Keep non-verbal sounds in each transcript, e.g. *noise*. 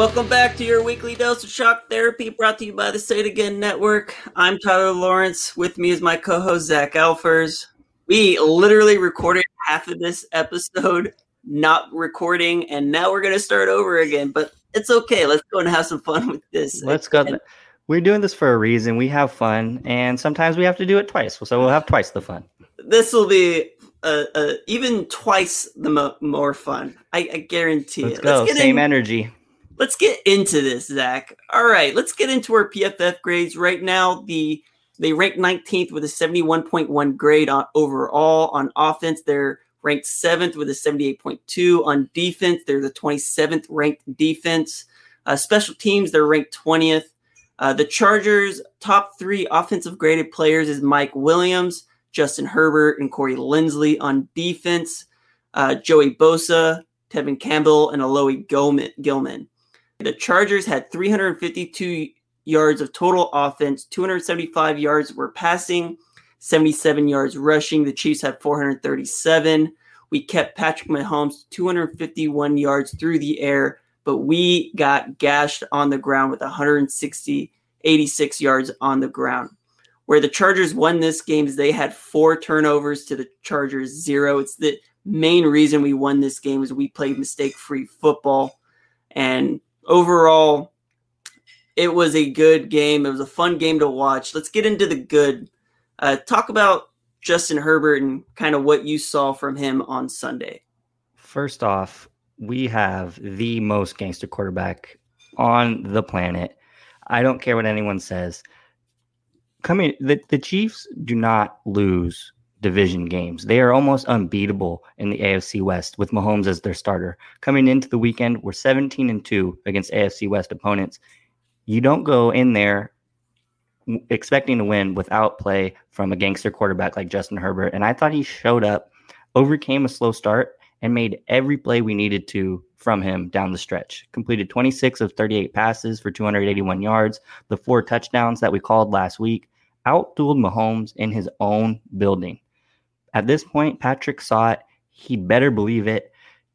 Welcome back to your weekly dose of shock therapy brought to you by the Say It Again Network. I'm Tyler Lawrence. With me is my co host, Zac Alfers. We literally recorded half of this episode, not recording, and now we're going to start over again. But it's okay. Let's go and have some fun with this. Let's go. And We're doing this for a reason. We have fun, and sometimes we have to do it twice. So we'll have twice the fun. this will be uh, uh, even twice the mo- more fun. I, I guarantee Let's it. go. get Same in- energy. Let's get into this, Zac. All right, let's get into our PFF grades right now. The they rank 19th with a 71.1 grade on overall on offense. They're ranked seventh with a 78.2 on defense. They're the 27th ranked defense. Uh, special teams, they're ranked 20th. Uh, the Chargers' top three offensive graded players is Mike Williams, Justin Herbert, and Corey Linsley on defense. Uh, Joey Bosa, Tevaughn Campbell, and Alohi Gilman. The Chargers had 352 yards of total offense, 275 yards were passing, 77 yards rushing. The Chiefs had 437. We kept Patrick Mahomes 251 yards through the air, but we got gashed on the ground with 160, 86 yards on the ground. Where the Chargers won this game is they had four turnovers to the Chargers zero. It's the main reason we won this game is we played mistake-free football. And overall, it was a good game. It was a fun game to watch. Let's get into the good. Uh, talk about Justin Herbert and kind of what you saw from him on Sunday. First off, we have the most gangster quarterback on the planet. I don't care what anyone says. Coming, the, the Chiefs do not lose division games. They are almost unbeatable in the AFC West with Mahomes as their starter. Coming into the weekend, we're 17 and 2 against AFC West opponents. You don't go in there expecting to win without play from a gangster quarterback like Justin Herbert. And I thought he showed up, overcame a slow start, and made every play we needed to from him down the stretch. Completed 26 of 38 passes for 281 yards. The four touchdowns that we called last week outdueled Mahomes in his own building. At this point, Patrick saw it. He better believe it.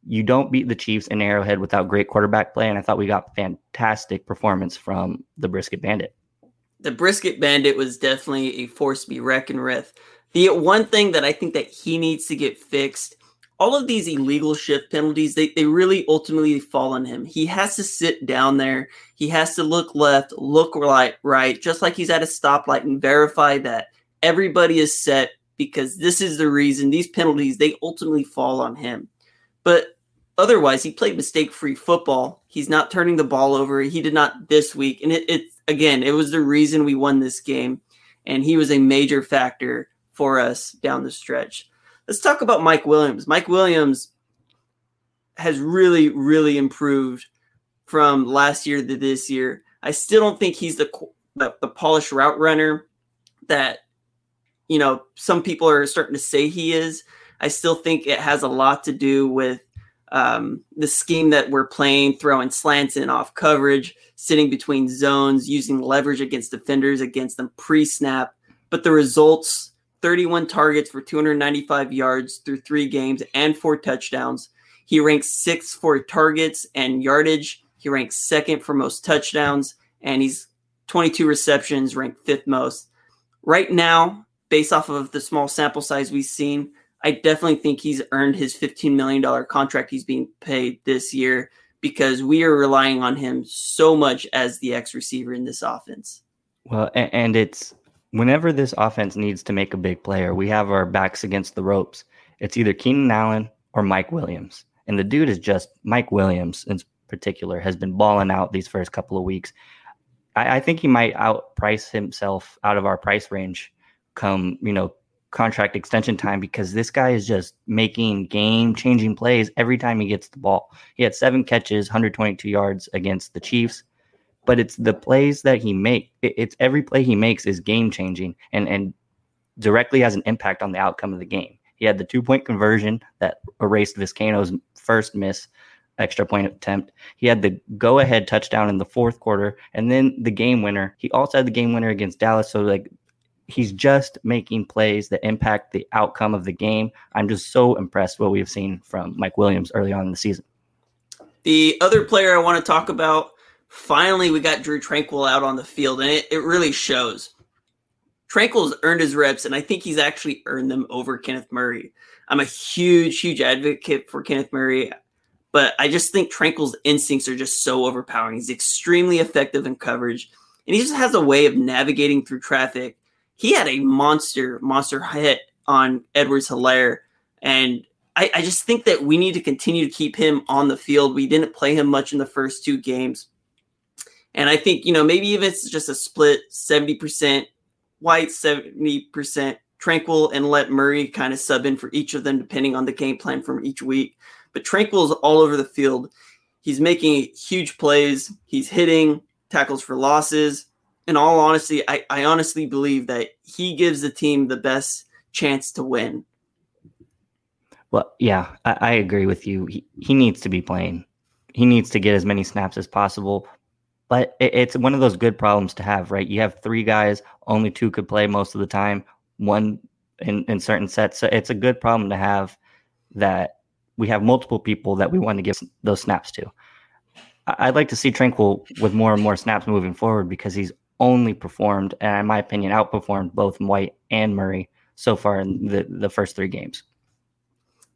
You don't beat the Chiefs in Arrowhead without great quarterback play, and I thought we got fantastic performance from the Brisket Bandit. The Brisket Bandit was definitely a force to be reckoned with. The one thing that I think that he needs to get fixed, all of these illegal shift penalties, they, they really ultimately fall on him. He has to sit down there. He has to look left, look right, right, just like he's at a stoplight and verify that everybody is set because this is the reason these penalties they ultimately fall on him. But otherwise, he played mistake-free football. He's not turning the ball over. He did not this week, and it, it again, it was the reason we won this game, and he was a major factor for us down the stretch. Let's talk about Mike Williams. Mike Williams has really, really improved from last year to this year. I still don't think he's the the, the polished route runner that you know some people are starting to say he is. I still think it has a lot to do with um, the scheme that we're playing, throwing slants in off coverage, sitting between zones, using leverage against defenders against them pre-snap. but the results 31 targets for 295 yards through three games and four touchdowns. He ranks sixth for targets and yardage. He ranks second for most touchdowns, and he's 22 receptions, ranked fifth most. Right now, based off of the small sample size we've seen, I definitely think he's earned his $15 million contract he's being paid this year because we are relying on him so much as the X receiver in this offense. Well, and it's whenever this offense needs to make a big player, we have our backs against the ropes. It's either Keenan Allen or Mike Williams. And the dude is just Mike Williams in particular has been balling out these first couple of weeks. I, I think he might outprice himself out of our price range come, you know, contract extension time because this guy is just making game changing plays every time he gets the ball. He had seven catches, 122 yards against the Chiefs, but it's the plays that he make. It's every play he makes is game changing and and directly has an impact on the outcome of the game. He had the two point conversion that erased Vizcaino's first miss extra point attempt. He had the go ahead touchdown in the fourth quarter and then the game winner. He also had the game winner against Dallas. So, like, he's just making plays that impact the outcome of the game. I'm just so impressed what we've seen from Mike Williams early on in the season. The other player I want to talk about, finally, we got Drew Tranquill out on the field, and it, it really shows. Tranquill's earned his reps, and I think he's actually earned them over Kenneth Murray. I'm a huge, huge advocate for Kenneth Murray, but I just think Tranquill's instincts are just so overpowering. He's extremely effective in coverage, and he just has a way of navigating through traffic. He had a monster, monster hit on Edwards Helaire, and I, I just think that we need to continue to keep him on the field. We didn't play him much in the first two games. And I think, you know, maybe even it's just a split 70% White, 70% Tranquill, and let Murray kind of sub in for each of them depending on the game plan from each week. But Tranquill is all over the field. He's making huge plays. He's hitting tackles for losses. In all honesty, I, I honestly believe that he gives the team the best chance to win. Well, yeah, I, I agree with you. He, he needs to be playing. He needs to get as many snaps as possible. But it, it's one of those good problems to have, right? You have three guys, only two could play most of the time one in, in certain sets. So it's a good problem to have that we have multiple people that we want to give those snaps to. I'd like to see Tranquill with more and more snaps moving forward because he's only performed, and in my opinion, outperformed both White and Murray so far in the, the first three games.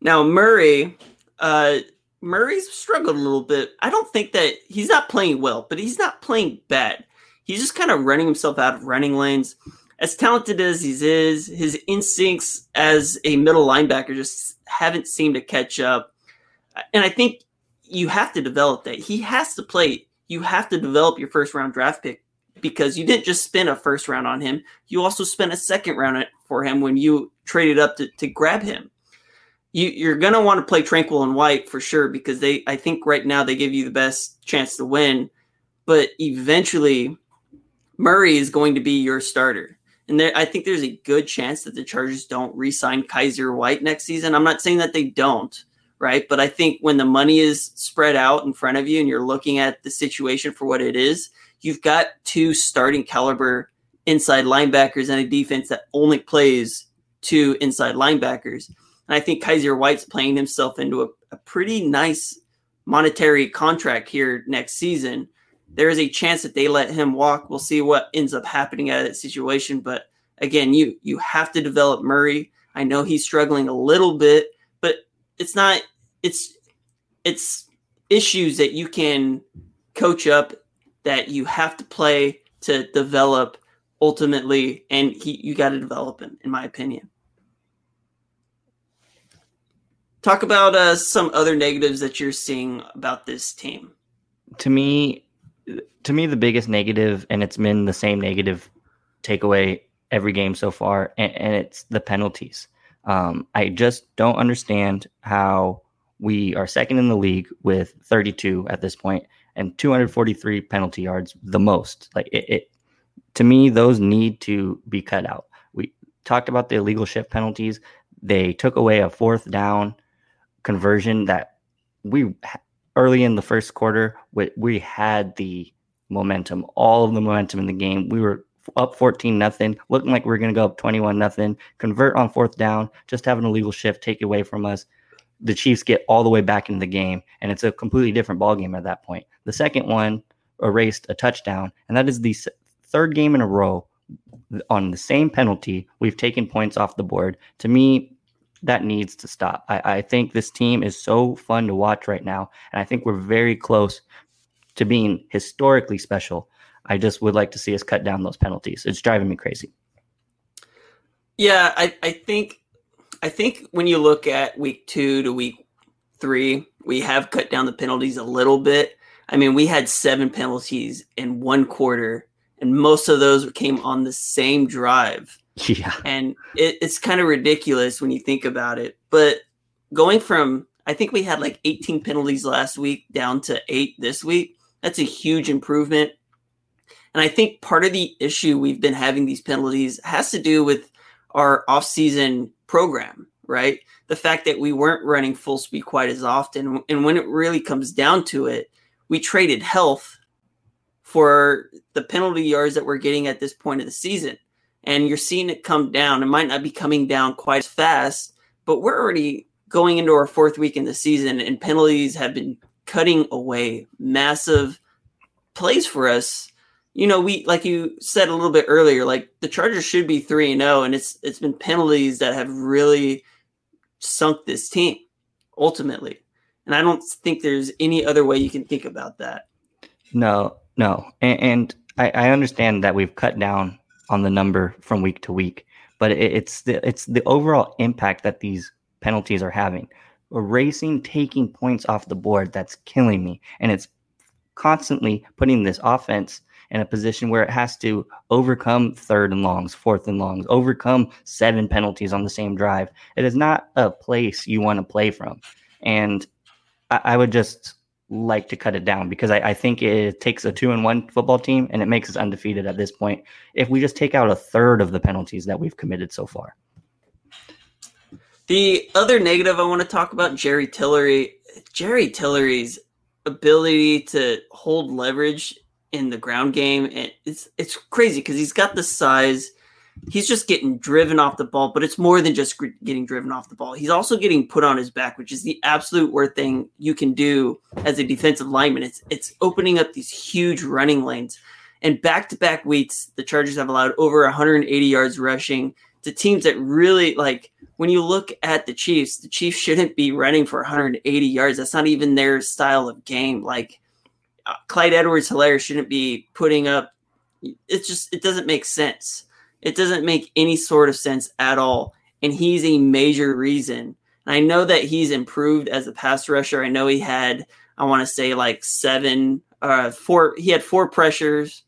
Now, Murray, uh, Murray's struggled a little bit. I don't think that he's not playing well, but he's not playing bad. He's just kind of running himself out of running lanes as talented as he is, his instincts as a middle linebacker just haven't seemed to catch up. And I think you have to develop that. He has to play. You have to develop your first round draft pick because you didn't just spend a first round on him. You also spent a second round for him when you traded up to, to grab him. You, are going to want to play Tranquill and White for sure because they, I think right now they give you the best chance to win. But eventually, Murray is going to be your starter. And there, I think there's a good chance that the Chargers don't re-sign Kyzir White next season. I'm not saying that they don't, right? But I think when the money is spread out in front of you and you're looking at the situation for what it is, you've got two starting caliber inside linebackers and a defense that only plays two inside linebackers. And I think Kyzir White's playing himself into a, a pretty nice monetary contract here next season there is a chance that they let him walk. We'll see what ends up happening at that situation. But again, you you have to develop Murray. I know he's struggling a little bit, but it's not it's it's issues that you can coach up that you have to play to develop ultimately and he you got to develop him in my opinion talk about uh, some other negatives that you're seeing about this team to me to me the biggest negative, and it's been the same negative takeaway every game so far, and, and it's the penalties. Um, I just don't understand how we are second in the league with 32 at this point and 243 penalty yards, the most. Like it, it to me, those need to be cut out. We talked about the illegal shift penalties. They took away a fourth down conversion that we early in the first quarter we, we had the momentum, all of the momentum in the game. We were up 14 nothing, looking like we're going to go up 21 nothing, convert on fourth down, just have an illegal shift take away from us. The Chiefs get all the way back into the game, and it's a completely different ball game at that point. The second one erased a touchdown, and that is the third game in a row on the same penalty. We've taken points off the board. To me, that needs to stop. I, I think this team is so fun to watch right now, and I think we're very close to being historically special. I just would like to see us cut down those penalties. It's driving me crazy. Yeah, I, I think I think when you look at week two to week three, we have cut down the penalties a little bit. I mean, we had seven penalties in one quarter, and most of those came on the same drive. *laughs* Yeah. And it, it's kind of ridiculous when you think about it. But going from, I think we had like 18 penalties last week down to eight this week, that's a huge improvement. And I think part of the issue we've been having these penalties has to do with our offseason program, right? The fact that we weren't running full speed quite as often. And when it really comes down to it, we traded health for the penalty yards that we're getting at this point of the season. And you're seeing it come down. It might not be coming down quite as fast, but we're already going into our fourth week in the season, and penalties have been cutting away massive plays for us. You know, we like you said a little bit earlier, like the Chargers should be three and zero, and it's it's been penalties that have really sunk this team ultimately. And I don't think there's any other way you can think about that. No, no. And, and I, I, understand that we've cut down on the number from week to week, but it, it's the it's the overall impact that these penalties are having. Erasing, taking points off the board, that's killing me. And it's constantly putting this offense in a position where it has to overcome third and longs, fourth and longs, overcome seven penalties on the same drive. It is not a place you want to play from. And I, I would just like to cut it down because I, I, think it takes a two and one football team and it makes us undefeated at this point if we just take out a third of the penalties that we've committed so far. The other negative I want to talk about Jerry Tillery. Jerry Tillery's ability to hold leverage in the ground game, And it's it's crazy because he's got the size he's just getting driven off the ball, but it's more than just getting driven off the ball. He's also getting put on his back, which is the absolute worst thing you can do as a defensive lineman. It's it's opening up these huge running lanes. And back to back weeks, the Chargers have allowed over 180 yards rushing to teams that really like when you look at the Chiefs, the Chiefs shouldn't be running for 180 yards. That's not even their style of game. Like Clyde Edwards Helaire shouldn't be putting up it's just it doesn't make sense. It doesn't make any sort of sense at all. And he's a major reason. And I know that he's improved as a pass rusher. I know he had, I want to say like seven, uh, four, he had four pressures.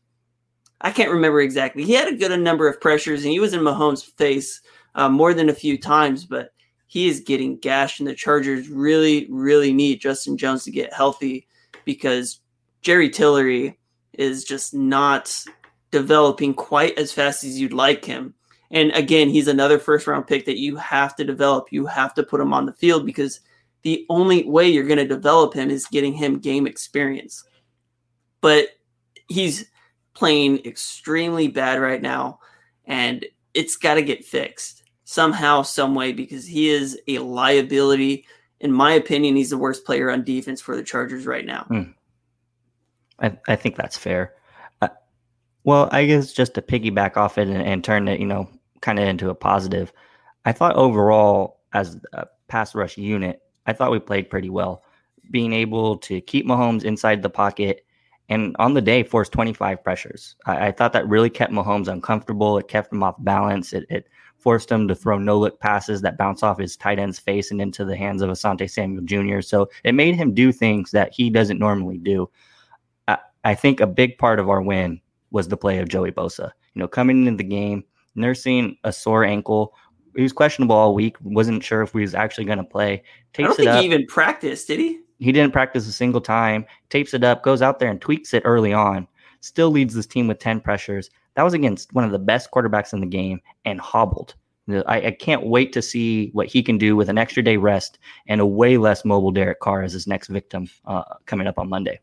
I can't remember exactly. He had a good number of pressures and he was in Mahomes' face uh, more than a few times, but he is getting gashed. And the Chargers really, really need Justin Jones to get healthy because Jerry Tillery is just not developing quite as fast as you'd like him. And again, he's another first round pick that you have to develop. You have to put him on the field because the only way you're going to develop him is getting him game experience. But he's playing extremely bad right now, and it's got to get fixed somehow, some way, because he is a liability. In my opinion, he's the worst player on defense for the Chargers right now. Hmm. I, I think that's fair. Uh, well, I guess just to piggyback off it and, and turn it, you know, kind of into a positive, I thought overall as a pass rush unit, I thought we played pretty well. Being able to keep Mahomes inside the pocket and on the day force 25 pressures. I, I thought that really kept Mahomes uncomfortable. It kept him off balance. It, it forced him to throw no look passes that bounce off his tight end's face and into the hands of Asante Samuel Jr. So it made him do things that he doesn't normally do. I, think a big part of our win was the play of Joey Bosa. You know, coming into the game, nursing a sore ankle. He was questionable all week. wasn't sure if he was actually going to play. Tapes I don't think up. he even practiced, did he? He didn't practice a single time. Tapes it up, goes out there and tweaks it early on. Still leads this team with 10 pressures. That was against one of the best quarterbacks in the game and hobbled. I, I, can't wait to see what he can do with an extra day rest and a way less mobile Derek Carr as his next victim uh, coming up on Monday.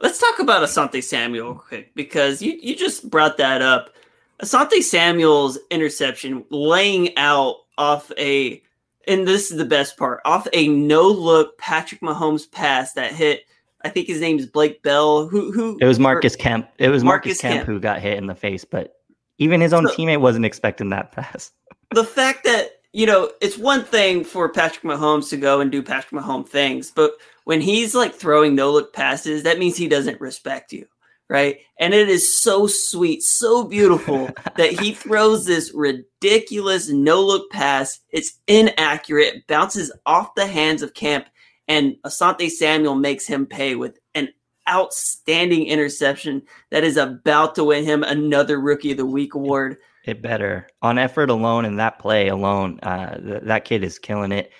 Let's talk about Asante Samuel quick because you, you just brought that up. Asante Samuel's interception laying out off a, and this is the best part, off a no look Patrick Mahomes pass that hit. I think his name is Blake Bell. Who who? It was Marcus or, Kemp. It was Marcus, Marcus Kemp, Kemp, who got hit in the face, but even his own so, teammate wasn't expecting that pass. *laughs* the fact that you know it's one thing for Patrick Mahomes to go and do Patrick Mahomes things, but when he's like throwing no look passes, that means he doesn't respect you right? And it is so sweet, so beautiful *laughs* that he throws this ridiculous no look pass. It's inaccurate, bounces off the hands of Camp, and Asante Samuel makes him pay with an outstanding interception that is about to win him another Rookie of the Week award. It better. On effort alone and that play alone, uh, th- that kid is killing it.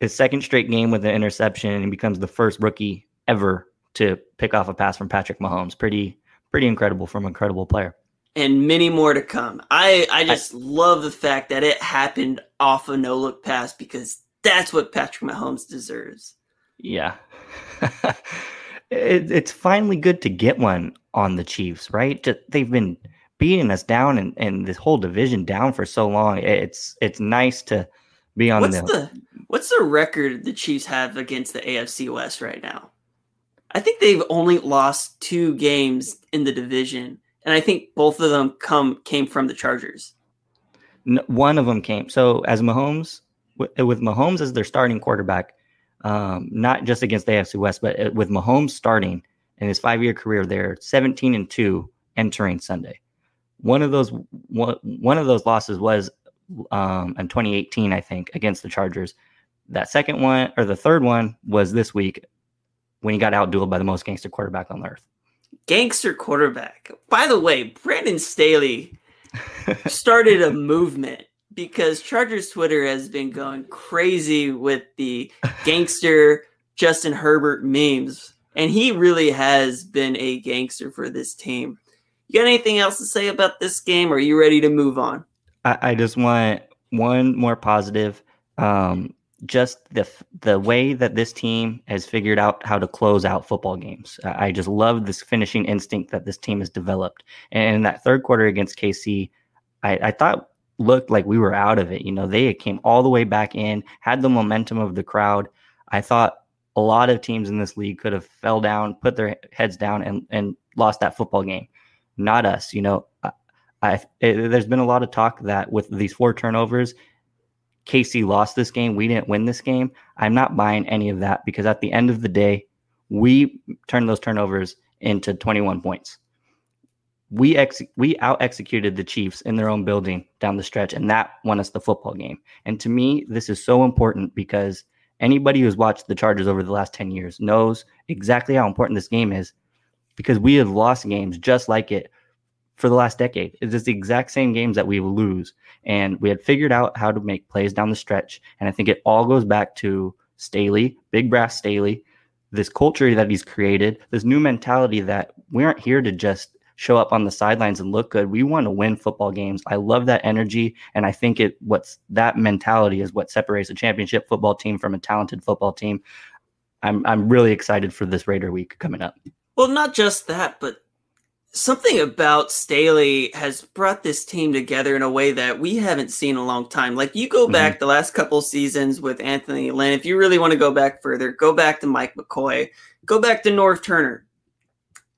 His second straight game with an interception, and he becomes the first rookie ever to pick off a pass from Patrick Mahomes. Pretty pretty incredible from an incredible player. And many more to come. I I just I, love the fact that it happened off a no look pass because that's what Patrick Mahomes deserves. Yeah. *laughs* it, it's finally good to get one on the Chiefs, right? They've been beating us down and, and this whole division down for so long. It's it's nice to be on what's the, the what's the record the Chiefs have against the AFC West right now? I think they've only lost two games in the division, and I think both of them come came from the Chargers. No, one of them came. So as Mahomes, with, Mahomes as their starting quarterback, um, not just against the AFC West, but uh, with Mahomes starting in his five-year career, they're 17 and two entering Sunday. One of those one, one of those losses was um, in 2018, I think, against the Chargers. That second one or the third one was this week when he got outdueled by the most gangster quarterback on earth. Gangster quarterback. By the way, Brandon Staley *laughs* started a movement because Chargers Twitter has been going crazy with the gangster Justin Herbert memes. And he really has been a gangster for this team. You got anything else to say about this game? Or are you ready to move on? I, I just want one more positive. Um, just the the way that this team has figured out how to close out football games. I just love this finishing instinct that this team has developed. And in that third quarter against KC, I, I thought looked like we were out of it. You know, they came all the way back in, had the momentum of the crowd. I thought a lot of teams in this league could have fell down, put their heads down, and and lost that football game. Not us. You know, I, I it, there's been a lot of talk that with these four turnovers, KC lost this game, we didn't win this game. I'm not buying any of that because at the end of the day, we turned those turnovers into 21 points. We ex- we out executed the Chiefs in their own building down the stretch, and that won us the football game. And to me, this is so important because anybody who's watched the Chargers over the last 10 years knows exactly how important this game is because we have lost games just like it for the last decade. It's just the exact same games that we lose. And we had figured out how to make plays down the stretch. And I think it all goes back to Staley, Big Brass Staley, this culture that he's created, this new mentality that we aren't here to just show up on the sidelines and look good. We want to win football games. I love that energy. And I think it what's that mentality is what separates a championship football team from a talented football team. I'm I'm really excited for this Raider week coming up. Well, not just that, but something about Staley has brought this team together in a way that we haven't seen a long time. Like you go back mm-hmm. the last couple seasons with Anthony Lynn, if you really want to go back further, go back to Mike McCoy, go back to Norv Turner.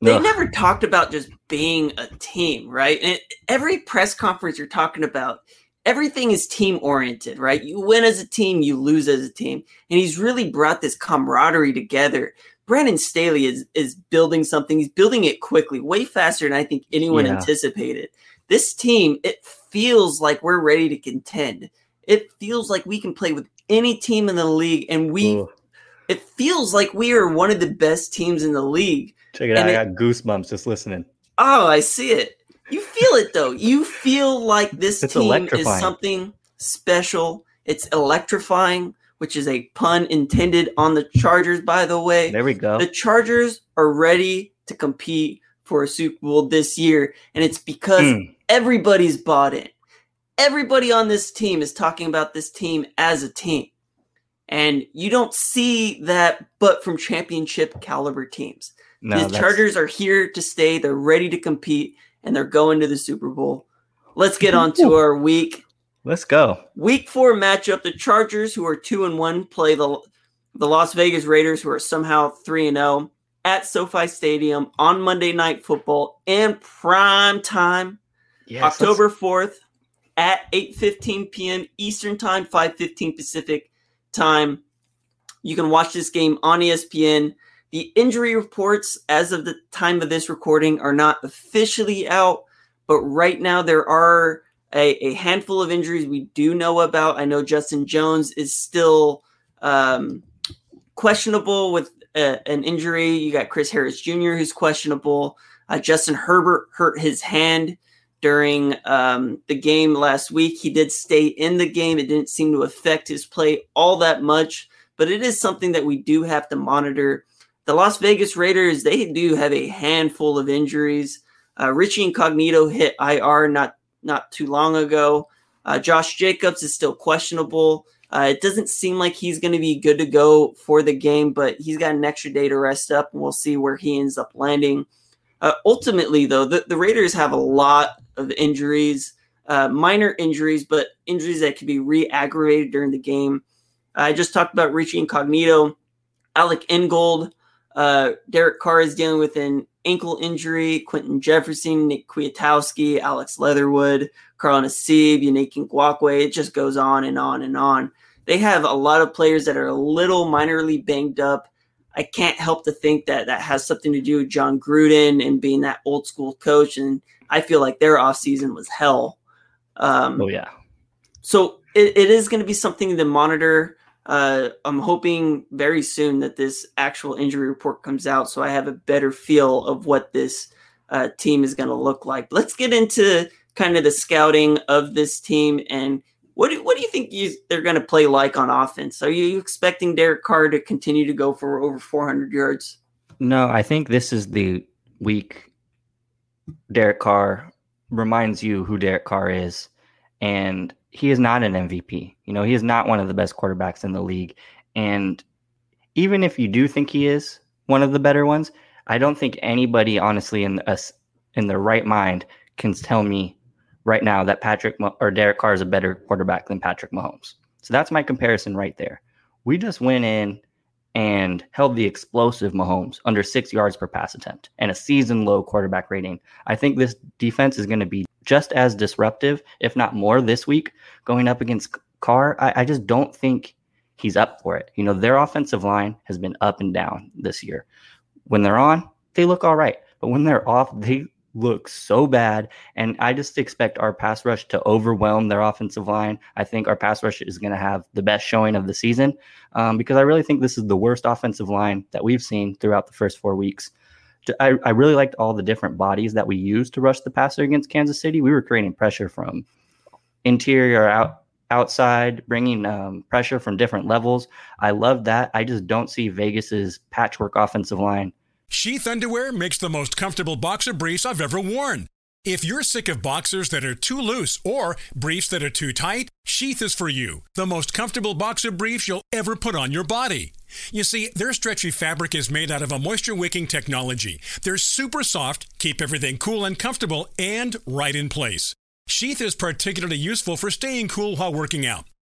They Ugh. never talked about just being a team, right? And every press conference you're talking about, everything is team oriented, right? You win as a team, you lose as a team. And he's really brought this camaraderie together Brandon Staley is is building something. He's building it quickly, way faster than I think anyone yeah. anticipated. This team, it feels like we're ready to contend. It feels like we can play with any team in the league, and we. Ooh. It feels like we are one of the best teams in the league. Check it and out! It, I got goosebumps just listening. Oh, I see it. You feel it though. You feel like this it's team is something special. It's electrifying which is a pun intended on the Chargers, by the way. There we go. The Chargers are ready to compete for a Super Bowl this year, and it's because mm. everybody's bought in. Everybody on this team is talking about this team as a team. And you don't see that but from championship caliber teams. No, the Chargers are here to stay. They're ready to compete, and they're going to the Super Bowl. let's get on to our week. Let's go. Week four matchup: the Chargers, who are two and one, play the the Las Vegas Raiders, who are somehow three and zero, at SoFi Stadium on Monday Night Football in prime time, yes, October fourth at eight fifteen p.m. Eastern Time, five fifteen Pacific Time. You can watch this game on ESPN. The injury reports, as of the time of this recording, are not officially out, but right now there are a, a handful of injuries we do know about. I know Justin Jones is still um, questionable with a, an injury. You got Chris Harris Jr., who's questionable. Uh, Justin Herbert hurt his hand during um, the game last week. He did stay in the game. It didn't seem to affect his play all that much, but it is something that we do have to monitor the Las Vegas Raiders, they do have a handful of injuries. Uh, Richie Incognito hit IR not not too long ago. Uh, Josh Jacobs is still questionable. Uh, it doesn't seem like he's going to be good to go for the game, but he's got an extra day to rest up, and we'll see where he ends up landing. Uh, ultimately, though, the, the Raiders have a lot of injuries, uh, minor injuries, but injuries that could be re aggravated during the game. I just talked about Richie Incognito, Alec Ingold. Uh, Derek Carr is dealing with an ankle injury. Quinton Jefferson, Nick Kwiatkowski, Alex Leatherwood, Carl Nassib, Yannick Ngakoue. It just goes on and on and on. They have a lot of players that are a little minorly banged up. I can't help to think that that has something to do with Jon Gruden and being that old school coach. And I feel like their offseason was hell. Um, oh, yeah. So it, it is going to be something to monitor. Uh, I'm hoping very soon that this actual injury report comes out so I have a better feel of what this uh, team is going to look like. let's get into kind of the scouting of this team and what do, what do you think you, they're going to play like on offense? Are you expecting Derek Carr to continue to go for over 400 yards? No, I think this is the week Derek Carr reminds you who Derek Carr is. And he is not an MVP. You know, he is not one of the best quarterbacks in the league. And even if you do think he is one of the better ones, I don't think anybody honestly in us in their right mind can tell me right now that Patrick or Derek Carr is a better quarterback than Patrick Mahomes. So that's my comparison right there. We just went in and held the explosive Mahomes under six yards per pass attempt and a season low quarterback rating. I think this defense is going to be just as disruptive, if not more, this week going up against Carr. I, I just don't think he's up for it. You know, their offensive line has been up and down this year. When they're on, they look all right. But when they're off, they look so bad. And I just expect our pass rush to overwhelm their offensive line. I think our pass rush is going to have the best showing of the season um, because I really think this is the worst offensive line that we've seen throughout the first four weeks. I, I really liked all the different bodies that we used to rush the passer against Kansas City. We were creating pressure from interior out outside, bringing um, pressure from different levels. I love that. I just don't see Vegas's patchwork offensive line. Sheath underwear makes the most comfortable boxer briefs I've ever worn. If you're sick of boxers that are too loose or briefs that are too tight, Sheath is for you. The most comfortable boxer briefs you'll ever put on your body. You see, their stretchy fabric is made out of a moisture wicking technology. They're super soft, keep everything cool and comfortable, and right in place. Sheath is particularly useful for staying cool while working out.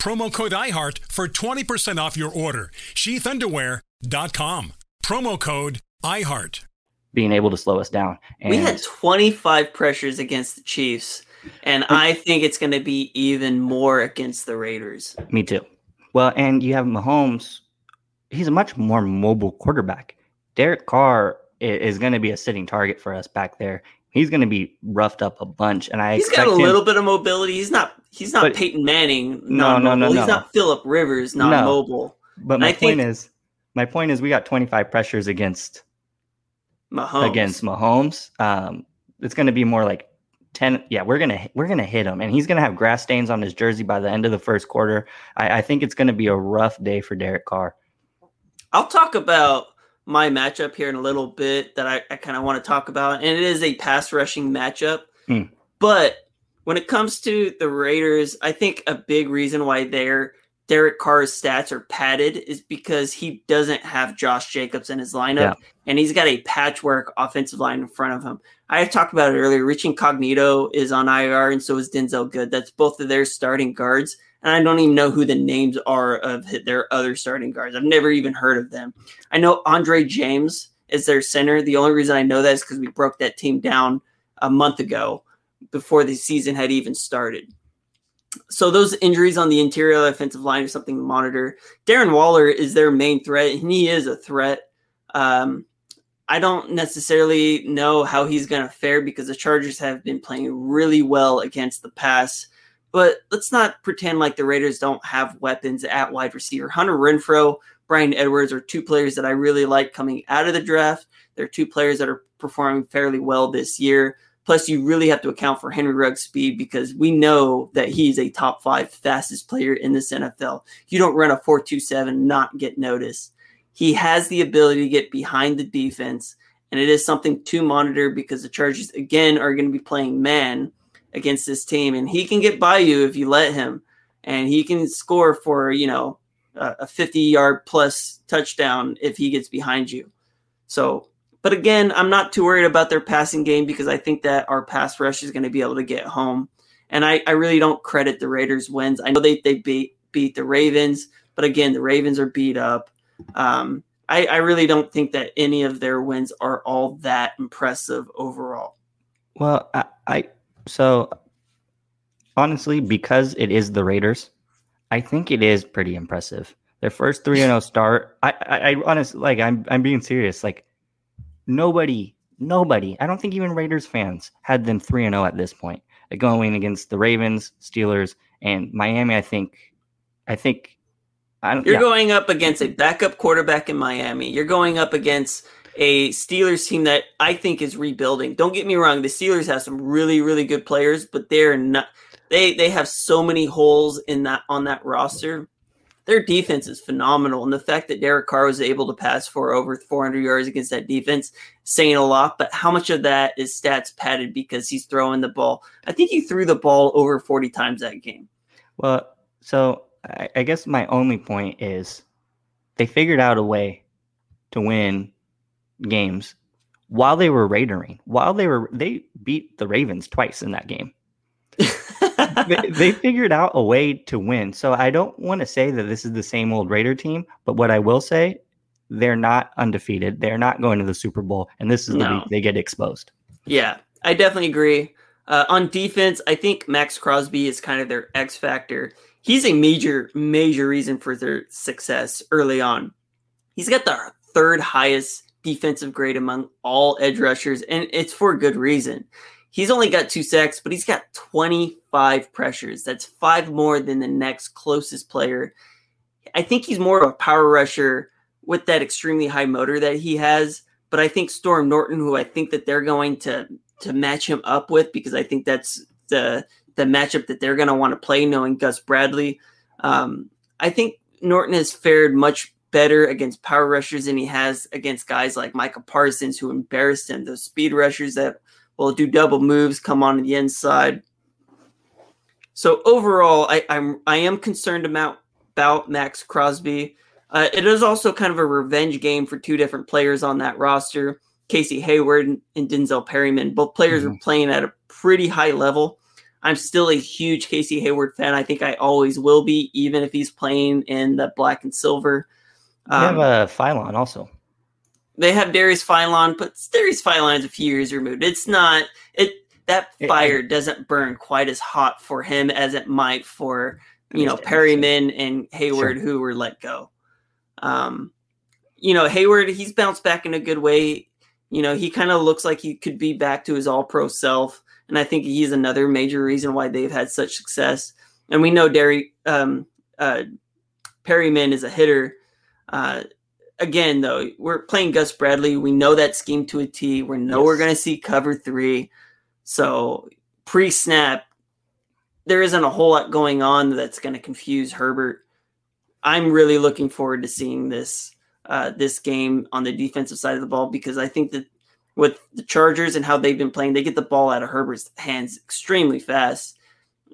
Promo code IHEART for 20% off your order. Sheathunderwear.com. Promo code IHEART. Being able to slow us down. And we had 25 pressures against the Chiefs, and I think it's going to be even more against the Raiders. Me too. Well, and you have Mahomes. He's a much more mobile quarterback. Derek Carr is going to be a sitting target for us back there he's going to be roughed up a bunch. And I he's got a him, little bit of mobility. He's not he's not but, Peyton Manning. No, no, no, no. He's not Philip Rivers. Not no. mobile. But my point is, my point is, we got 25 pressures against Mahomes. Against Mahomes, um, it's going to be more like 10 yeah we're gonna we're gonna hit him and he's gonna have grass stains on his jersey by the end of the first quarter i, I think it's gonna be a rough day for derek carr i'll talk about my matchup here in a little bit that i, I kind of want to talk about and it is a pass rushing matchup mm. but when it comes to the raiders i think a big reason why they're Derek Carr's stats are padded is because he doesn't have Josh Jacobs in his lineup, yeah. and he's got a patchwork offensive line in front of him. I talked about it earlier. Rich Incognito is on IR, and so is Denzelle Good. That's both of their starting guards, and I don't even know who the names are of their other starting guards. I've never even heard of them. I know Andre James is their center. The only reason I know that is because we broke that team down a month ago before the season had even started so those injuries on the interior offensive line are something to monitor. Darren Waller is their main threat, and he is a threat. Um, I don't necessarily know how he's going to fare because the Chargers have been playing really well against the pass. But let's not pretend like the Raiders don't have weapons at wide receiver. Hunter Renfrow, Bryan Edwards are two players that I really like coming out of the draft. They're two players that are performing fairly well this year. Plus, you really have to account for Henry Ruggs' speed because we know that he's a top five fastest player in this NFL. You don't run a 4.27 not get noticed. He has the ability to get behind the defense, and it is something to monitor because the Chargers, again, are going to be playing man against this team, and he can get by you if you let him, and he can score for, you know, a 50 yard plus touchdown if he gets behind you. So but again, I'm not too worried about their passing game because I think that our pass rush is going to be able to get home. And I, I really don't credit the Raiders' wins. I know they, they beat beat the Ravens, but again, the Ravens are beat up. Um, I, I really don't think that any of their wins are all that impressive overall. Well, I, I so honestly, because it is the Raiders, I think it is pretty impressive. Their first three and zero oh start. I, I, I honestly like. I'm, I'm being serious. Like nobody, nobody, I don't think even Raiders fans had them 3 0 at this point, uh, going against the Ravens, Steelers, and Miami. I think, I think, I don't, you're yeah. going up against a backup quarterback in Miami. You're going up against a Steelers team that I think is rebuilding. Don't get me wrong, the Steelers have some really, really good players, but they're not. They they have so many holes in that on that roster their defense is phenomenal. And the fact that Derek Carr was able to pass for over 400 yards against that defense, saying a lot. But how much of that is stats padded because he's throwing the ball? I think he threw the ball over 40 times that game. Well, so I, I guess my only point is they figured out a way to win games while they were raidering. While they were, they beat the Ravens twice in that game. They, they, figured out a way to win. So I don't want to say that this is the same old Raider team, but what I will say, they're not undefeated. They're not going to the Super Bowl, and this is the no. week they get exposed. Yeah, I definitely agree. Uh, on defense, I think Maxx Crosby is kind of their X factor. He's a major, major reason for their success early on. He's got the third highest defensive grade among all edge rushers, and it's for good reason. He's only got two sacks, but he's got 25 pressures. That's five more than the next closest player. I think he's more of a power rusher with that extremely high motor that he has. But I think Storm Norton, who I think that they're going to to match him up with, because I think that's the the matchup that they're going to want to play, knowing Gus Bradley. Um, I think Norton has fared much better against power rushers than he has against guys like Micah Parsons, who embarrassed him. Those speed rushers that will do double moves, come on to the inside. So overall, I, I'm I am concerned about about Maxx Crosby. Uh, it is also kind of a revenge game for two different players on that roster, Casey Hayward and Denzel Perryman. Both players mm-hmm. are playing at a pretty high level. I'm still a huge Casey Hayward fan. I think I always will be, even if he's playing in the black and silver. Um, you have a Philon also. They have Darius Philon, but Darius Philon is a few years removed. It's not it that fire it, doesn't burn quite as hot for him as it might for you know Perryman and Hayward sure. who were let go. Um, you know Hayward, he's bounced back in a good way. You know he kind of looks like he could be back to his All Pro self, and I think he's another major reason why they've had such success. And we know Derry um, uh, Perryman is a hitter. Uh, again, though, we're playing Gus Bradley. We know that scheme to a T. We know yes. we're going to see cover three. So pre snap, there isn't a whole lot going on that's going to confuse Herbert. I'm really looking forward to seeing this uh, this game on the defensive side of the ball because I think that with the Chargers and how they've been playing, they get the ball out of Herbert's hands extremely fast.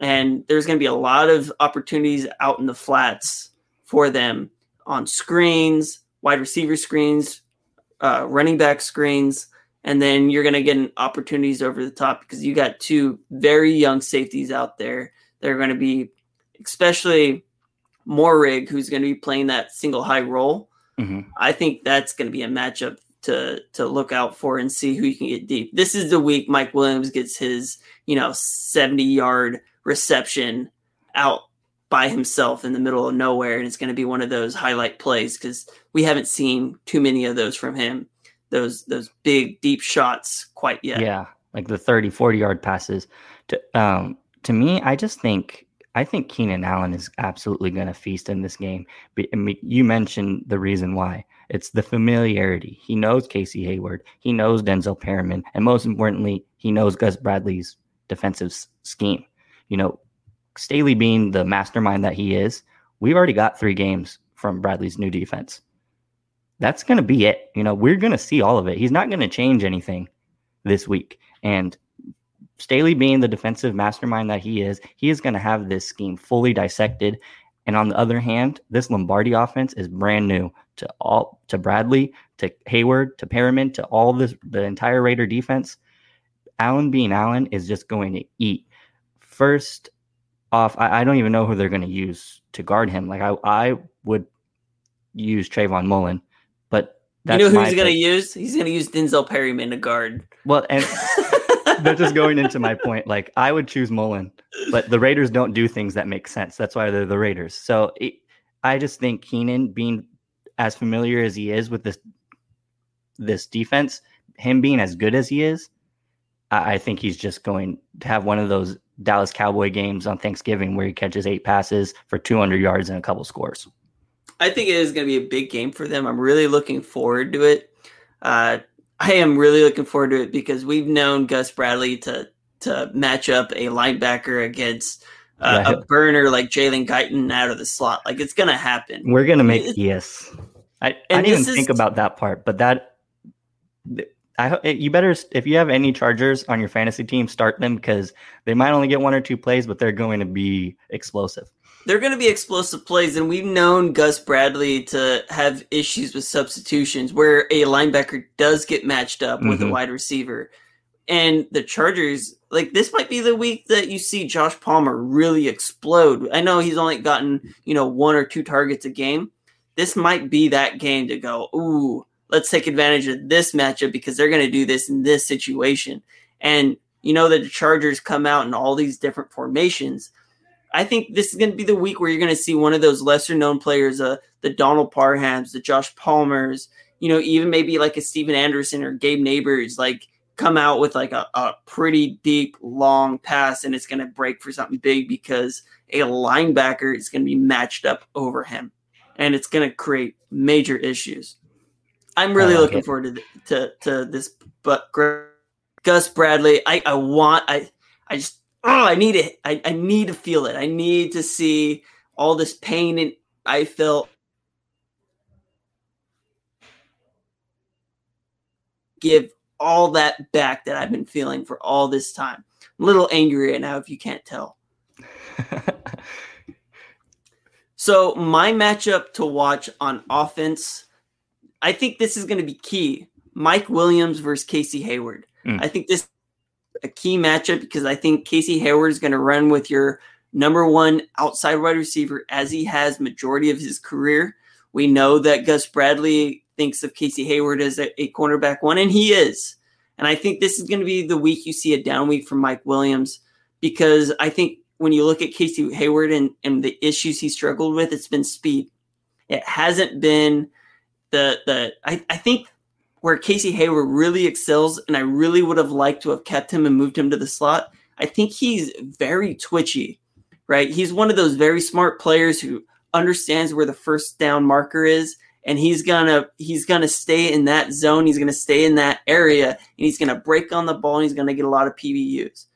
And there's going to be a lot of opportunities out in the flats for them on screens, wide receiver screens, uh, running back screens. And then you're going to get opportunities over the top because you got two very young safeties out there. They're going to be, especially Moehrig, who's going to be playing that single high role. Mm-hmm. I think that's going to be a matchup to to look out for and see who you can get deep. This is the week Mike Williams gets his, you know, 70 yard reception out by himself in the middle of nowhere. And it's going to be one of those highlight plays because we haven't seen too many of those from him. Those those big deep shots quite yet. Yeah. Like the 30, 40 yard passes. To um to me, I just think I think Keenan Allen is absolutely going to feast in this game. You mentioned the reason why. It's the familiarity. He knows Casey Hayward. He knows Denzel Perryman. And most importantly, he knows Gus Bradley's defensive scheme. You know, Staley being the mastermind that he is, we've already got three games from Bradley's new defense. That's going to be it. You know, we're going to see all of it. He's not going to change anything this week. And Staley being the defensive mastermind that he is, he is going to have this scheme fully dissected. And on the other hand, this Lombardi offense is brand new to all to Bradley, to Hayward, to Perryman, to all this the entire Raider defense. Allen being Allen is just going to eat. First off, I, I don't even know who they're going to use to guard him. Like I, I would use Trayvon Mullen, but you know who he's going to use? He's going to use Denzel Perryman to guard. Well, and *laughs* they're just going into my point. Like I would choose Mullen, but the Raiders don't do things that make sense. That's why they're the Raiders. So it, I just think Keenan being as familiar as he is with this this defense, him being as good as he is, I, I think he's just going to have one of those Dallas Cowboy games on Thanksgiving where he catches eight passes for 200 yards and a couple scores. I think it is going to be a big game for them. I'm really looking forward to it. Uh, I am really looking forward to it because we've known Gus Bradley to to match up a linebacker against uh, a burner like Jalen Guyton out of the slot. Like it's going to happen. We're going to make yes. I, I didn't even is, think about that part, but that I you better if you have any Chargers on your fantasy team, start them because they might only get one or two plays, but they're going to be explosive they're going to be explosive plays, and we've known Gus Bradley to have issues with substitutions where a linebacker does get matched up mm-hmm. with a mm-hmm. wide receiver. And the Chargers, like this might be the week that you see Josh Palmer really explode. I know he's only gotten, you know, one or two targets a game. This might be that game to go, ooh, let's take advantage of this matchup because they're going to do this in this situation. And you know that the Chargers come out in all these different formations I think this is going to be the week where you're going to see one of those lesser known players, uh, the Donald Parhams, the Josh Palmers, you know, even maybe like a Stephen Anderson or Gabe Nabers, like come out with like a, a pretty deep, long pass, and it's going to break for something big because a linebacker is going to be matched up over him, and it's going to create major issues. I'm really oh, like looking it. forward to, to to this, but Gus Bradley, I I want I I just oh, I need it. I, I need to feel it. I need to see all this pain and I felt give all that back that I've been feeling for all this time. I'm a little angry right now if you can't tell. *laughs* so my matchup to watch on offense, I think this is going to be key. Mike Williams versus Casey Hayward. Mm. I think this a key matchup because I think Casey Hayward is going to run with your number one outside wide receiver as he has majority of his career. We know that Gus Bradley thinks of Casey Hayward as a, a cornerback one, and he is. And I think this is going to be the week you see a down week from Mike Williams because I think when you look at Casey Hayward and, and the issues he struggled with, it's been speed. It hasn't been the the I, I think where Casey Hayward really excels, and I really would have liked to have kept him and moved him to the slot. I think he's very twitchy, right? He's one of those very smart players who understands where the first down marker is, and he's gonna he's gonna stay in that zone. He's gonna stay in that area, and he's gonna break on the ball, and he's gonna get a lot of PBUs.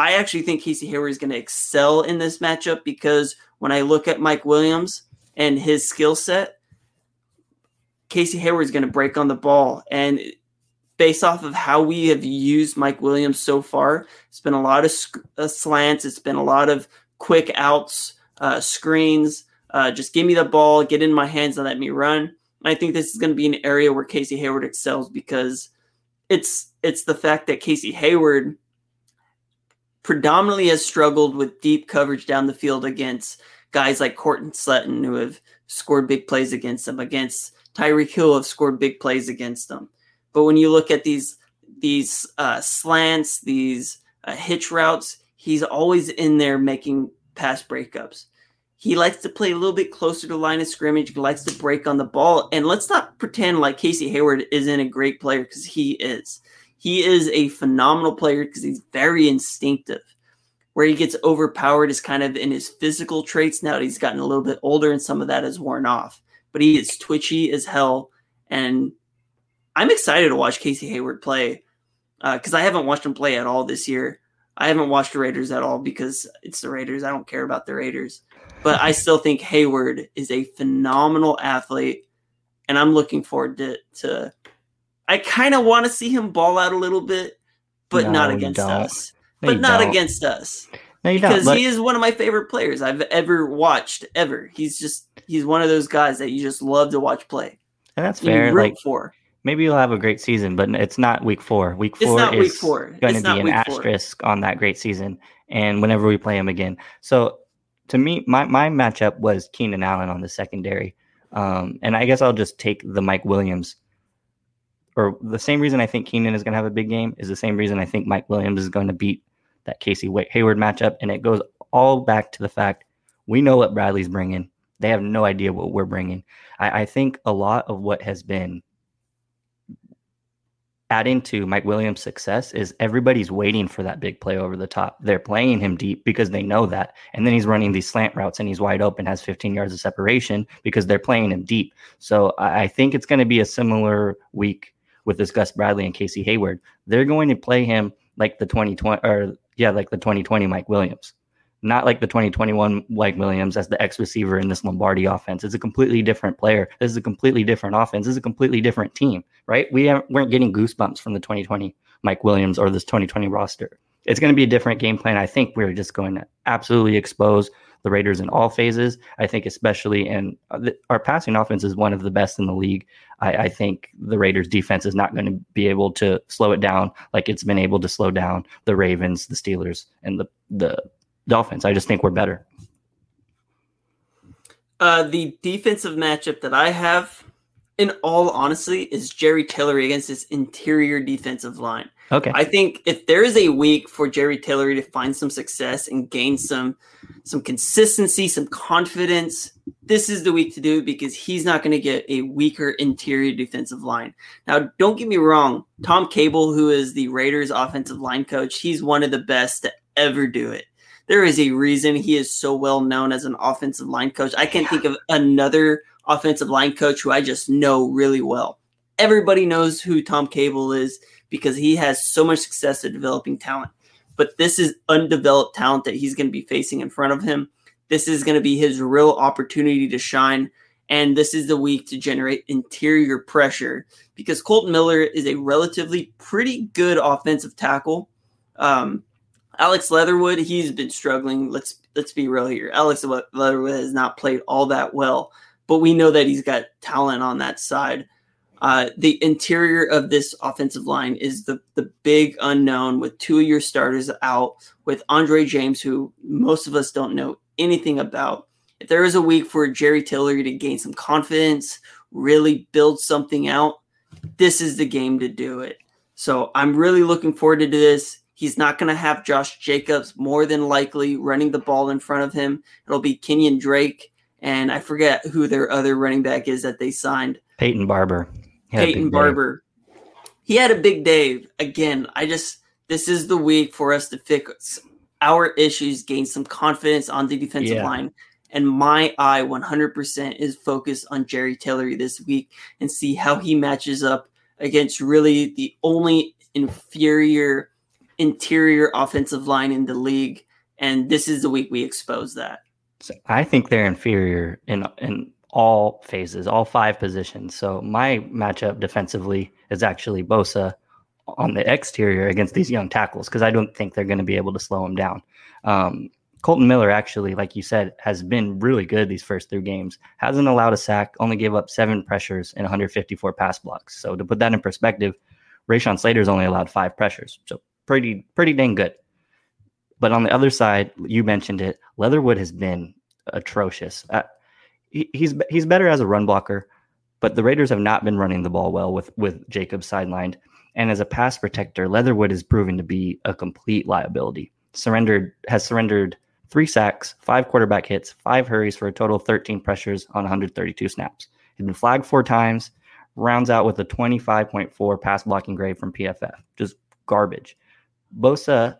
I actually think Casey Hayward is going to excel in this matchup because when I look at Mike Williams and his skill set, Casey Hayward is going to break on the ball. And based off of how we have used Mike Williams so far, it's been a lot of sc- uh, slants, it's been a lot of quick outs, uh, screens. Uh, just give me the ball, get in my hands, and let me run. I think this is going to be an area where Casey Hayward excels because it's it's the fact that Casey Hayward predominantly has struggled with deep coverage down the field against guys like Courtland Sutton who have scored big plays against him, against Tyreek Hill have scored big plays against them. But when you look at these these uh, slants, these uh, hitch routes, he's always in there making pass breakups. He likes to play a little bit closer to line of scrimmage. He likes to break on the ball. And let's not pretend like Casey Hayward isn't a great player because he is. He is a phenomenal player because he's very instinctive. Where he gets overpowered is kind of in his physical traits now that he's gotten a little bit older and some of that has worn off. But he is twitchy as hell. And I'm excited to watch Casey Hayward play because uh, I haven't watched him play at all this year. I haven't watched the Raiders at all because it's the Raiders. I don't care about the Raiders. But I still think Hayward is a phenomenal athlete. And I'm looking forward to, to I kind of want to see him ball out a little bit, but no, not against us. No, but not don't. against us. No, because he is one of my favorite players I've ever watched ever. He's just he's one of those guys that you just love to watch play. And that's fair. Like for maybe you'll have a great season, but it's not week four. Week four is week four. going it's to be an asterisk four. on that great season. And whenever we play him again, so to me, my my matchup was Keenan Allen on the secondary. Um, and I guess I'll just take the Mike Williams or the same reason I think Keenan is going to have a big game is the same reason I think Mike Williams is going to beat that Casey Hayward matchup. And it goes all back to the fact we know what Bradley's bringing. They have no idea what we're bringing. I, I think a lot of what has been adding to Mike Williams' success is everybody's waiting for that big play over the top. They're playing him deep because they know that. And then he's running these slant routes and he's wide open, has 15 yards of separation because they're playing him deep. So I, I think it's going to be a similar week with this Gus Bradley and Casey Hayward, they're going to play him like the 2020 or yeah, like the 2020 Mike Williams, not like the 2021 Mike Williams as the X receiver in this Lombardi offense. It's a completely different player. This is a completely different offense. This is a completely different team, right? We weren't getting goosebumps from the 2020 Mike Williams or this 2020 roster. It's going to be a different game plan. I think we're just going to absolutely expose the Raiders in all phases. I think, especially in uh, our passing offense, is one of the best in the league. I, I think the Raiders' defense is not going to be able to slow it down like it's been able to slow down the Ravens, the Steelers, and the the Dolphins. I just think we're better. Uh, the defensive matchup that I have, in all honesty, is Jerry Tillery against this interior defensive line. Okay. I think if there is a week for Jerry Tillery to find some success and gain some some consistency, some confidence, this is the week to do it because he's not going to get a weaker interior defensive line. Now, don't get me wrong, Tom Cable, who is the Raiders offensive line coach, he's one of the best to ever do it. There is a reason he is so well known as an offensive line coach. I can't think of another offensive line coach who I just know really well. Everybody knows who Tom Cable is because he has so much success at developing talent. But this is undeveloped talent that he's going to be facing in front of him. This is going to be his real opportunity to shine. And this is the week to generate interior pressure because Kolton Miller is a relatively pretty good offensive tackle. Um, Alex Leatherwood, he's been struggling. Let's let's be real here. Alex Leatherwood has not played all that well, but we know that he's got talent on that side. Uh, the interior of this offensive line is the the big unknown with two of your starters out, with Andre James, who most of us don't know anything about. If there is a week for Jerry Tillery to gain some confidence, really build something out, this is the game to do it. So I'm really looking forward to this. He's not going to have Josh Jacobs more than likely running the ball in front of him. It'll be Kenyan Drake, and I forget who their other running back is that they signed. Peyton Barber. Peyton Barber. He had a big day. Again, I just this is the week for us to fix our issues, gain some confidence on the defensive yeah. line. And my eye 100% is focused on Jerry Tillery this week and see how he matches up against really the only inferior interior offensive line in the league. And this is the week we expose that. So I think they're inferior in in all phases, all five positions. So my matchup defensively is actually Bosa on the exterior against these young tackles because I don't think they're going to be able to slow him down. Um, Kolton Miller, actually, like you said, has been really good these first three games. Hasn't allowed a sack, only gave up seven pressures and 154 pass blocks. So to put that in perspective, Rashawn Slater's only allowed five pressures. So pretty, pretty dang good. But on the other side, you mentioned it. Leatherwood has been atrocious. Uh, he, he's he's better as a run blocker, but the Raiders have not been running the ball well with with Jacobs sidelined. And as a pass protector, Leatherwood is proving to be a complete liability. Surrendered has surrendered three sacks, five quarterback hits, five hurries for a total of 13 pressures on 132 snaps. He's been flagged four times, rounds out with a 25.4 pass blocking grade from PFF. Just garbage. Bosa,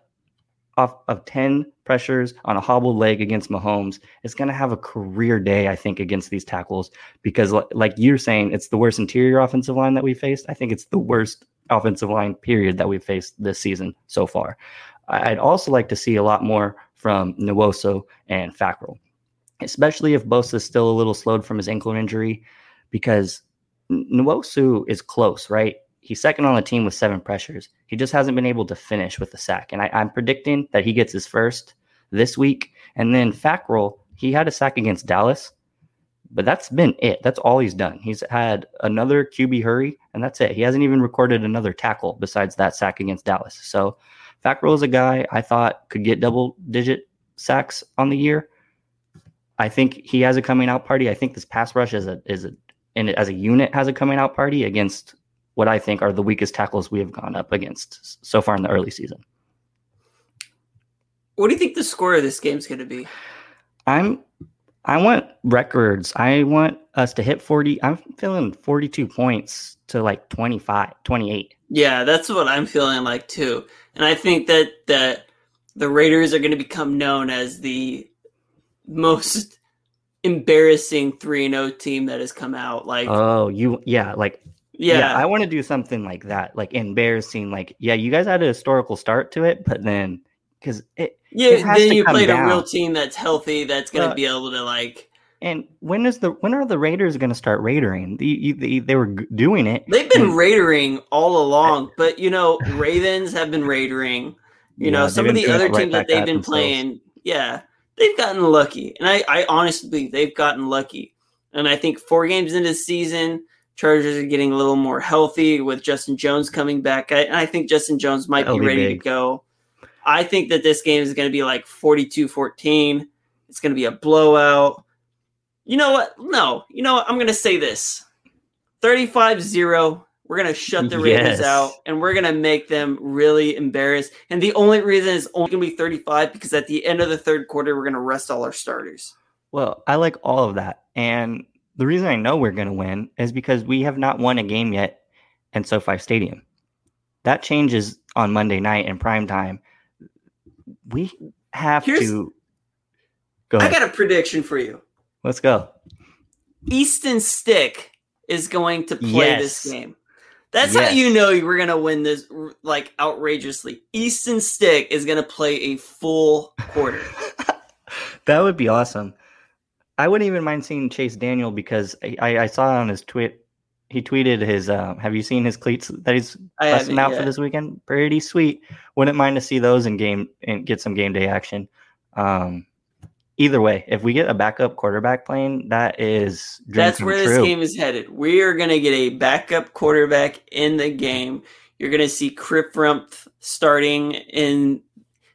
off of 10 pressures on a hobbled leg against Mahomes, is going to have a career day, I think, against these tackles because, like you're saying, it's the worst interior offensive line that we faced. I think it's the worst offensive line period that we've faced this season so far. I'd also like to see a lot more from Nwosu and Fackrell, especially if Bosa is still a little slowed from his ankle injury, because Nwosu is close, right? He's second on the team with seven pressures. He just hasn't been able to finish with the sack. And I, am predicting that he gets his first this week. And then Fackrell, he had a sack against Dallas, but that's been it. That's all he's done. He's had another QB hurry, and that's it. He hasn't even recorded another tackle besides that sack against Dallas. So Fackrell is a guy I thought could get double digit sacks on the year. I think he has a coming out party. I think this pass rush is a is a and as a unit has a coming out party against what I think are the weakest tackles we have gone up against so far in the early season. What do you think the score of this game is going to be? I'm I want records. I want us to hit 40. I'm feeling 42 points to like 25, 28. Yeah, that's what I'm feeling like too. And I think that that the Raiders are going to become known as the most *laughs* embarrassing 3 and 0 team that has come out like Oh, you yeah, like yeah, yeah I want to do something like that, like embarrassing like yeah, you guys had a historical start to it, but then cuz it yeah, it then you played down. a real team that's healthy that's going to uh, be able to like and when is the when are the Raiders going to start raidering? The, they, they were doing it. They've been and, raidering all along, but you know, Ravens have been raidering. You yeah, know, some of the other teams that they've been themselves. playing, yeah, they've gotten lucky, and I, I honestly believe they've gotten lucky. And I think four games into the season, Chargers are getting a little more healthy with Justin Jones coming back. I, I think Justin Jones might That'll be ready be to go. I think that this game is going to be like 42 14. It's going to be a blowout. You know what? No. You know what? I'm going to say this 35 0. We're going to shut the Raiders yes. out and we're going to make them really embarrassed. And the only reason is only going to be 35 because at the end of the third quarter, we're going to rest all our starters. Well, I like all of that. And the reason I know we're going to win is because we have not won a game yet in SoFi Stadium. That changes on Monday night in prime time. We have Here's, to go. Ahead. I got a prediction for you. Let's go. Easton Stick is going to play yes. this game. That's yes. how you know we're going to win this like outrageously. Easton Stick is going to play a full quarter. *laughs* that would be awesome. I wouldn't even mind seeing Chase Daniel because I, I saw on his tweet he tweeted his uh, have you seen his cleats that he's busting out for this weekend? Pretty sweet. Wouldn't mind to see those in game and get some game day action. Um, either way, if we get a backup quarterback playing, that is that's where true. this game is headed. We are going to get a backup quarterback in the game. You're going to see Chris Rumph starting in,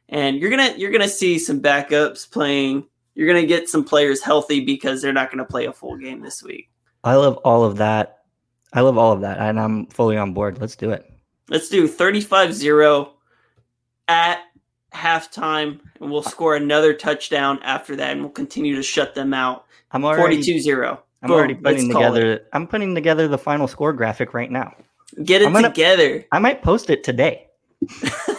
and you're gonna you're gonna see some backups playing. You're gonna get some players healthy because they're not going to play a full game this week. I love all of that. I love all of that, and I'm fully on board. Let's do it. Let's do 35-0 at halftime, and we'll score another touchdown after that, and we'll continue to shut them out. I'm already 42-0. I'm Boom, already putting together. I'm putting together the final score graphic right now. Get it gonna, together. I might post it today. *laughs*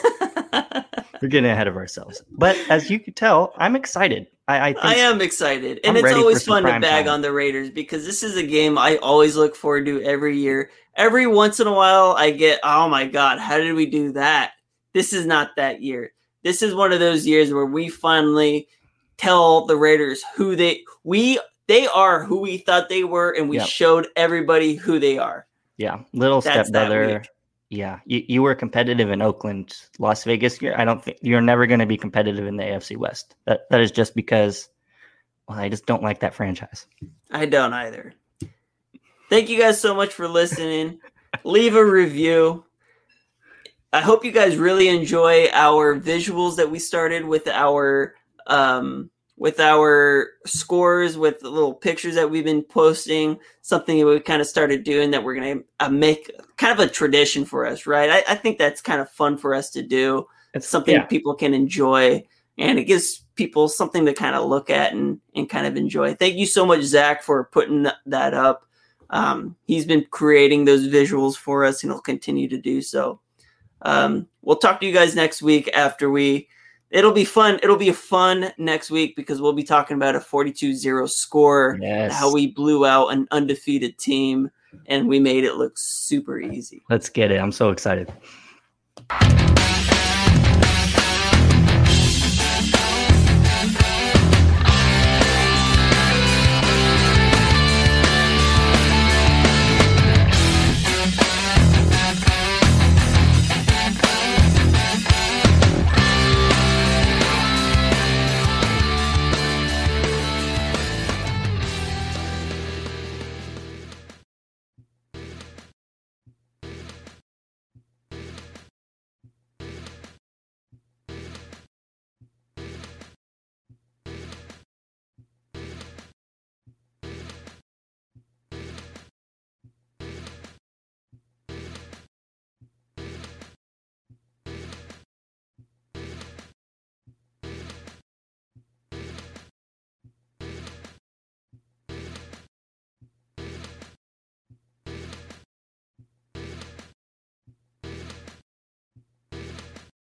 We're getting ahead of ourselves, but as you can tell, I'm excited. I I, I am excited, and I'm it's always fun to bag time. on the Raiders because this is a game I always look forward to every year. Every once in a while, I get, oh my god, how did we do that? this is not that year. This is one of those years where we finally tell the Raiders who they we they are who we thought they were, and we Yep. showed everybody who they are. Yeah, little That's that stepbrother. Yeah, you, you were competitive in Oakland, Las Vegas. You're, I don't think you're never going to be competitive in the AFC West. That that is just because, well, I just don't like that franchise. I don't either. Thank you guys so much for listening. Leave a review. I hope you guys really enjoy our visuals that we started with our um, with our scores, with the little pictures that we've been posting. Something that we kind of started doing that we're gonna uh, make kind of a tradition for us, right? I, I think that's kind of fun for us to do. It's something yeah. people can enjoy, and it gives people something to kind of look at and and kind of enjoy. Thank you so much, Zac, for putting that up. Um, he's been creating those visuals for us, and he'll continue to do so. Um, we'll talk to you guys next week after we. It'll be fun. It'll be a fun next week because we'll be talking about a 42-0 score, Yes. how we blew out an undefeated team, and we made it look super easy. Let's get it. I'm so excited.